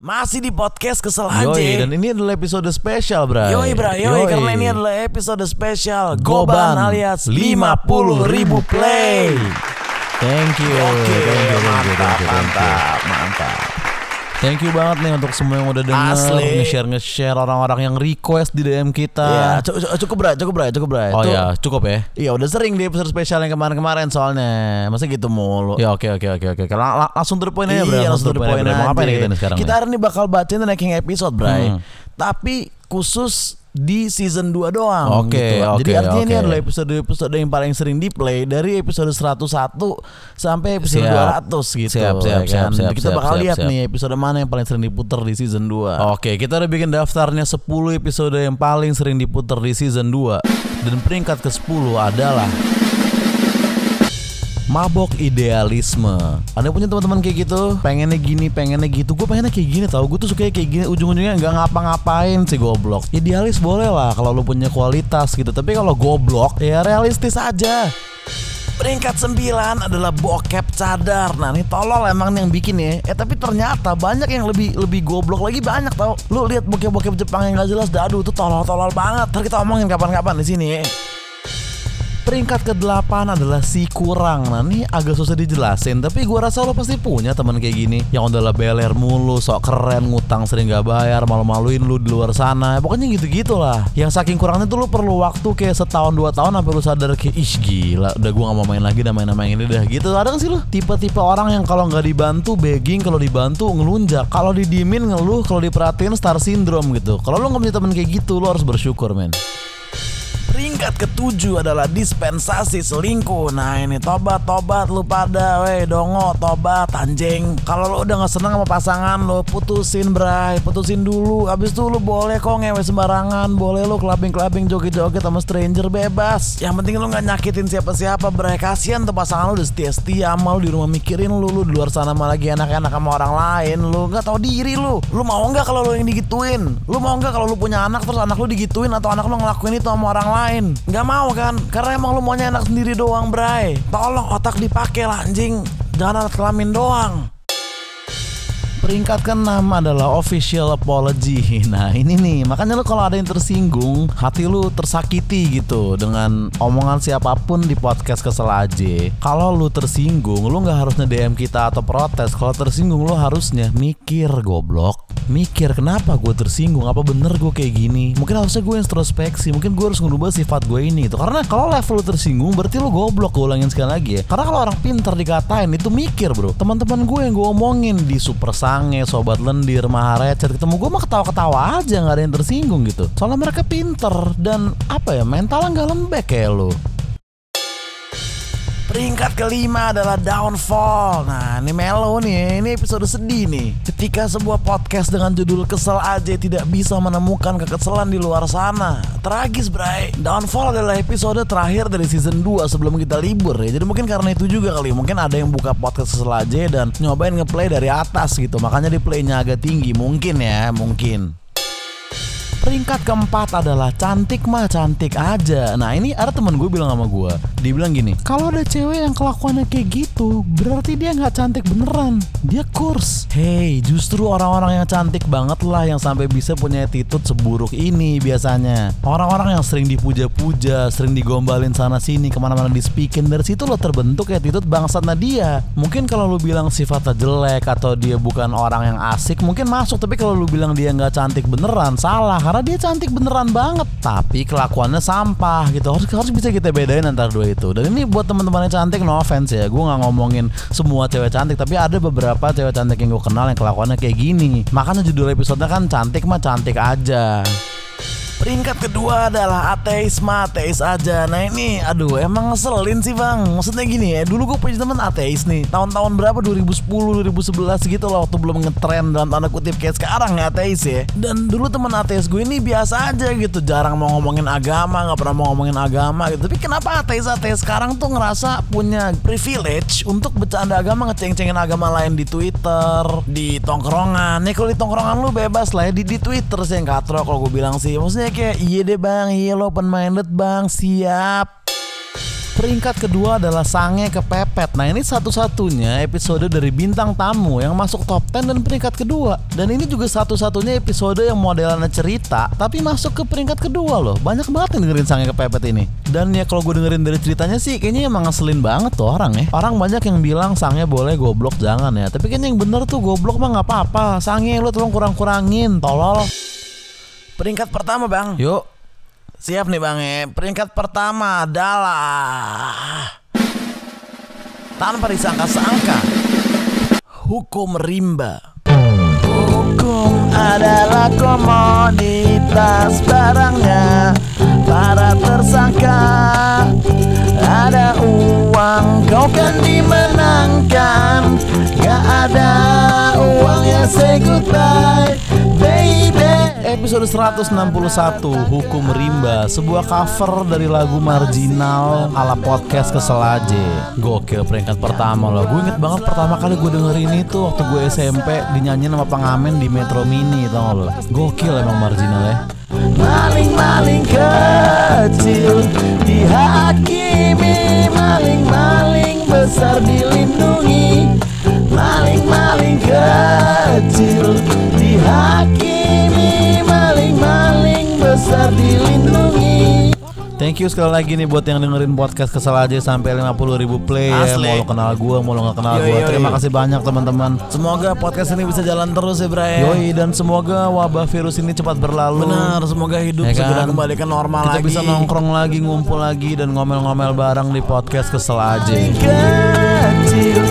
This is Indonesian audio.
Masih di podcast kesel aja. Yoi, dan ini adalah episode spesial, Bray. Yoi bra, yoi, karena ini adalah episode spesial Goban, Goban alias 50 ribu play. Thank you. Oke, thank you, thank you, mantap, thank you, thank you. mantap, mantap. Thank you banget nih untuk semua yang udah denger, nge-share nge-share orang-orang yang request di DM kita. Iya, cu- cu- cukup bra, cukup bra, cukup bra. Oh ya, cukup ya. Iya udah sering di episode spesial yang kemarin-kemarin soalnya Masa gitu mulu Ya oke oke oke oke. Lang- lang- Langsung to the point aja, Bray. Iya langsung to the point aja, Bray. Mau ngapain nih kita nih sekarang? Kita hari ini bakal bacain the ranking episode Bray Hmm. Tapi khusus di season 2 doang Oke, gitu. oke, Jadi artinya ini oke. adalah episode-episode yang paling sering di play Dari episode 101 sampai episode Siap. 200 gitu Siap, siap, ya kan? siap, siap, Kita siap, bakal siap, lihat siap. nih episode mana yang paling sering diputer di season 2 Oke, kita udah bikin daftarnya 10 episode yang paling sering diputar di season 2 Dan peringkat ke-10 adalah Mabok idealisme. Anda punya teman-teman kayak gitu? Pengennya gini, pengennya gitu. Gue pengennya kayak gini tau. Gue tuh suka kayak gini. Ujung-ujungnya nggak ngapa-ngapain sih goblok. Idealis boleh lah Kalau lu punya kualitas gitu. Tapi kalau goblok Ya realistis aja. Peringkat 9 adalah bokep cadar. Nah ini tolol emang yang bikin ya. Eh tapi ternyata banyak yang lebih lebih goblok lagi banyak tau. Lu lihat bokep-bokep Jepang yang gak jelas Dadu tuh tolol-tolol banget. Ntar kita omongin kapan-kapan di sini. ya Peringkat ke-8 adalah si kurang. Nah ini agak susah dijelasin Tapi gua rasa lo pasti punya teman kayak gini. Yang udah lah beler mulu Sok keren Ngutang sering gak bayar Malu-maluin lu di luar sana. Pokoknya gitu-gitu lah. Yang saking kurangnya tuh lu perlu waktu Kayak setahun dua tahun Sampai lu sadar kayak Ih gila Udah gua gak mau main lagi Udah main-main ini dah. Gitu ada gak sih lu? Tipe-tipe orang yang kalau nggak dibantu Begging Kalau dibantu ngelunjak. Kalau didiemin ngeluh Kalau diperhatiin star syndrome gitu. Kalau lu gak punya temen kayak gitu Lu harus bersyukur men Peringkat ketujuh adalah dispensasi selingkuh. Nah ini tobat-tobat lu pada Weh dongo tobat anjing. Kalau lu udah gak seneng sama pasangan lu Putusin bray Putusin dulu. Abis itu lu boleh kok ngewe sembarangan. Boleh lu kelabing-kelabing joget-joget sama stranger bebas. Yang penting lu gak nyakitin siapa-siapa bray. Kasian tuh pasangan lu udah setia-setia sama lu Di rumah mikirin lu Lu di luar sana malah lagi enak-enak sama orang lain. Lu gak tahu diri lu. Lu mau gak kalau lu yang digituin? Lu mau gak kalau lu punya anak Terus anak lu digituin Atau anak lu ngelakuin itu sama orang lain Gak mau kan? Karena emang lu maunya enak sendiri doang bray. Tolong otak dipakai lah anjing. Jangan alat kelamin doang. Peringkat ke-6 adalah official apology. Nah ini nih. Makanya lu kalau ada yang tersinggung Hati lu tersakiti gitu Dengan omongan siapa pun di podcast kesel aja Kalau lu tersinggung Lu gak harusnya DM kita atau protes. Kalau tersinggung lu harusnya mikir goblok Mikir kenapa gue tersinggung? Apa bener gue kayak gini? Mungkin harusnya gue introspeksi Mungkin gue harus ngerubah sifat gue ini gitu. Karena kalau level lu tersinggung Berarti lu goblok Gue ulangin sekali lagi ya. Karena kalau orang pintar dikatain Itu mikir bro. Teman-teman gue yang gue omongin Di Super Sange Sobat Lendir Maharecet Ketemu gue mah ketawa-ketawa aja nggak ada yang tersinggung gitu. Soalnya mereka pinter Dan apa ya Mentalnya nggak lembek kayak lu Peringkat kelima adalah downfall. Nah ini melo nih Ini episode sedih nih. Ketika sebuah podcast dengan judul Kesel aja Tidak bisa menemukan kekesalan di luar sana. Tragis bray. Downfall adalah episode terakhir dari season 2 Sebelum kita libur ya. Jadi mungkin karena itu juga kali Mungkin ada yang buka podcast Kesel aja Dan nyobain ngeplay dari atas gitu. Makanya di playnya agak tinggi. Mungkin ya Mungkin Peringkat keempat adalah cantik mah cantik aja. Nah ini ada temen gue bilang sama gue, dia bilang gini, kalau ada cewek yang kelakuannya kayak gitu, berarti dia nggak cantik beneran, dia kurs. Hey, justru orang-orang yang cantik banget lah yang sampai bisa punya attitude seburuk ini biasanya. Orang-orang yang sering dipuja-puja, sering digombalin sana sini, ke mana-mana di speaking dari situ lo terbentuk attitude bangsatnya dia. Mungkin kalau lu bilang sifatnya jelek atau dia bukan orang yang asik, mungkin masuk. Tapi kalau lu bilang dia nggak cantik beneran, salah karena dia cantik beneran banget. Tapi kelakuannya sampah gitu. Harus harus bisa kita bedain antara dua itu. Dan ini buat teman-teman yang cantik no offense ya. Gue nggak ngomongin semua cewek cantik. Tapi ada beberapa cewek cantik yang gue kenal yang kelakuannya kayak gini. Makanya judul episodenya kan cantik mah cantik aja Peringkat kedua adalah ateis mah ateis aja. Nah ini aduh emang ngeselin sih bang. Maksudnya gini ya Dulu gue punya temen ateis nih. Tahun-tahun berapa? 2010 2011 gitu lah Waktu belum ngetren dalam tanda kutip kayak sekarang ya ateis ya. Dan dulu temen ateis gue ini biasa aja gitu Jarang mau ngomongin agama nggak pernah mau ngomongin agama gitu. Tapi kenapa ateis-ateis sekarang tuh ngerasa punya privilege Untuk bercanda agama ngeceng-cengin agama lain di Twitter Di tongkrongan? Ya kalau di tongkrongan lu bebas lah ya Di, di Twitter sih yang katro kalau gue bilang sih. Maksudnya kayak iya deh bang, iya lo open minded bang, siap. Peringkat kedua adalah Sange Kepepet. Nah ini satu-satunya episode dari bintang tamu yang masuk top 10 dan peringkat kedua. Dan ini juga satu-satunya episode yang modelannya cerita tapi masuk ke peringkat kedua loh. Banyak banget yang dengerin Sange Kepepet ini. Dan ya kalau gue dengerin dari ceritanya sih kayaknya emang ngeselin banget tuh orang ya. Orang banyak yang bilang Sange boleh goblok jangan ya. Tapi kayaknya yang bener tuh goblok mah nggak apa-apa. Sange lu tolong kurang-kurangin, tolol. Peringkat pertama bang. Yuk, Siap nih bang ya. Peringkat pertama adalah tanpa disangka-sangka hukum rimba. Hukum adalah komoditas barangnya para tersangka. Ada uang kau kan dimenangkan. Gak ada uang ya say goodbye, baby. Episode 161 Hukum Rimba Sebuah cover dari lagu Marginal ala podcast Kesel aja. Gokil peringkat pertama loh. Gue inget banget pertama kali gue dengerin itu Waktu gue SMP dinyanyiin sama pengamen di Metro Mini tau gak lo Gokil emang Marginal ya Maling-maling kecil dihakimi Thank you sekali lagi nih buat yang dengerin podcast Kesel aja sampai 50 ribu play ya. Asli. Mau lo kenal gue, mau lo gak kenal gue Terima yo. kasih banyak teman-teman Semoga podcast ini bisa jalan terus ya Bray Yoi dan semoga wabah virus ini cepat berlalu Benar, semoga hidup Ya segera kan? kembali ke normal Kita lagi bisa nongkrong lagi, ngumpul lagi dan ngomel-ngomel bareng di podcast kesel aja. kecil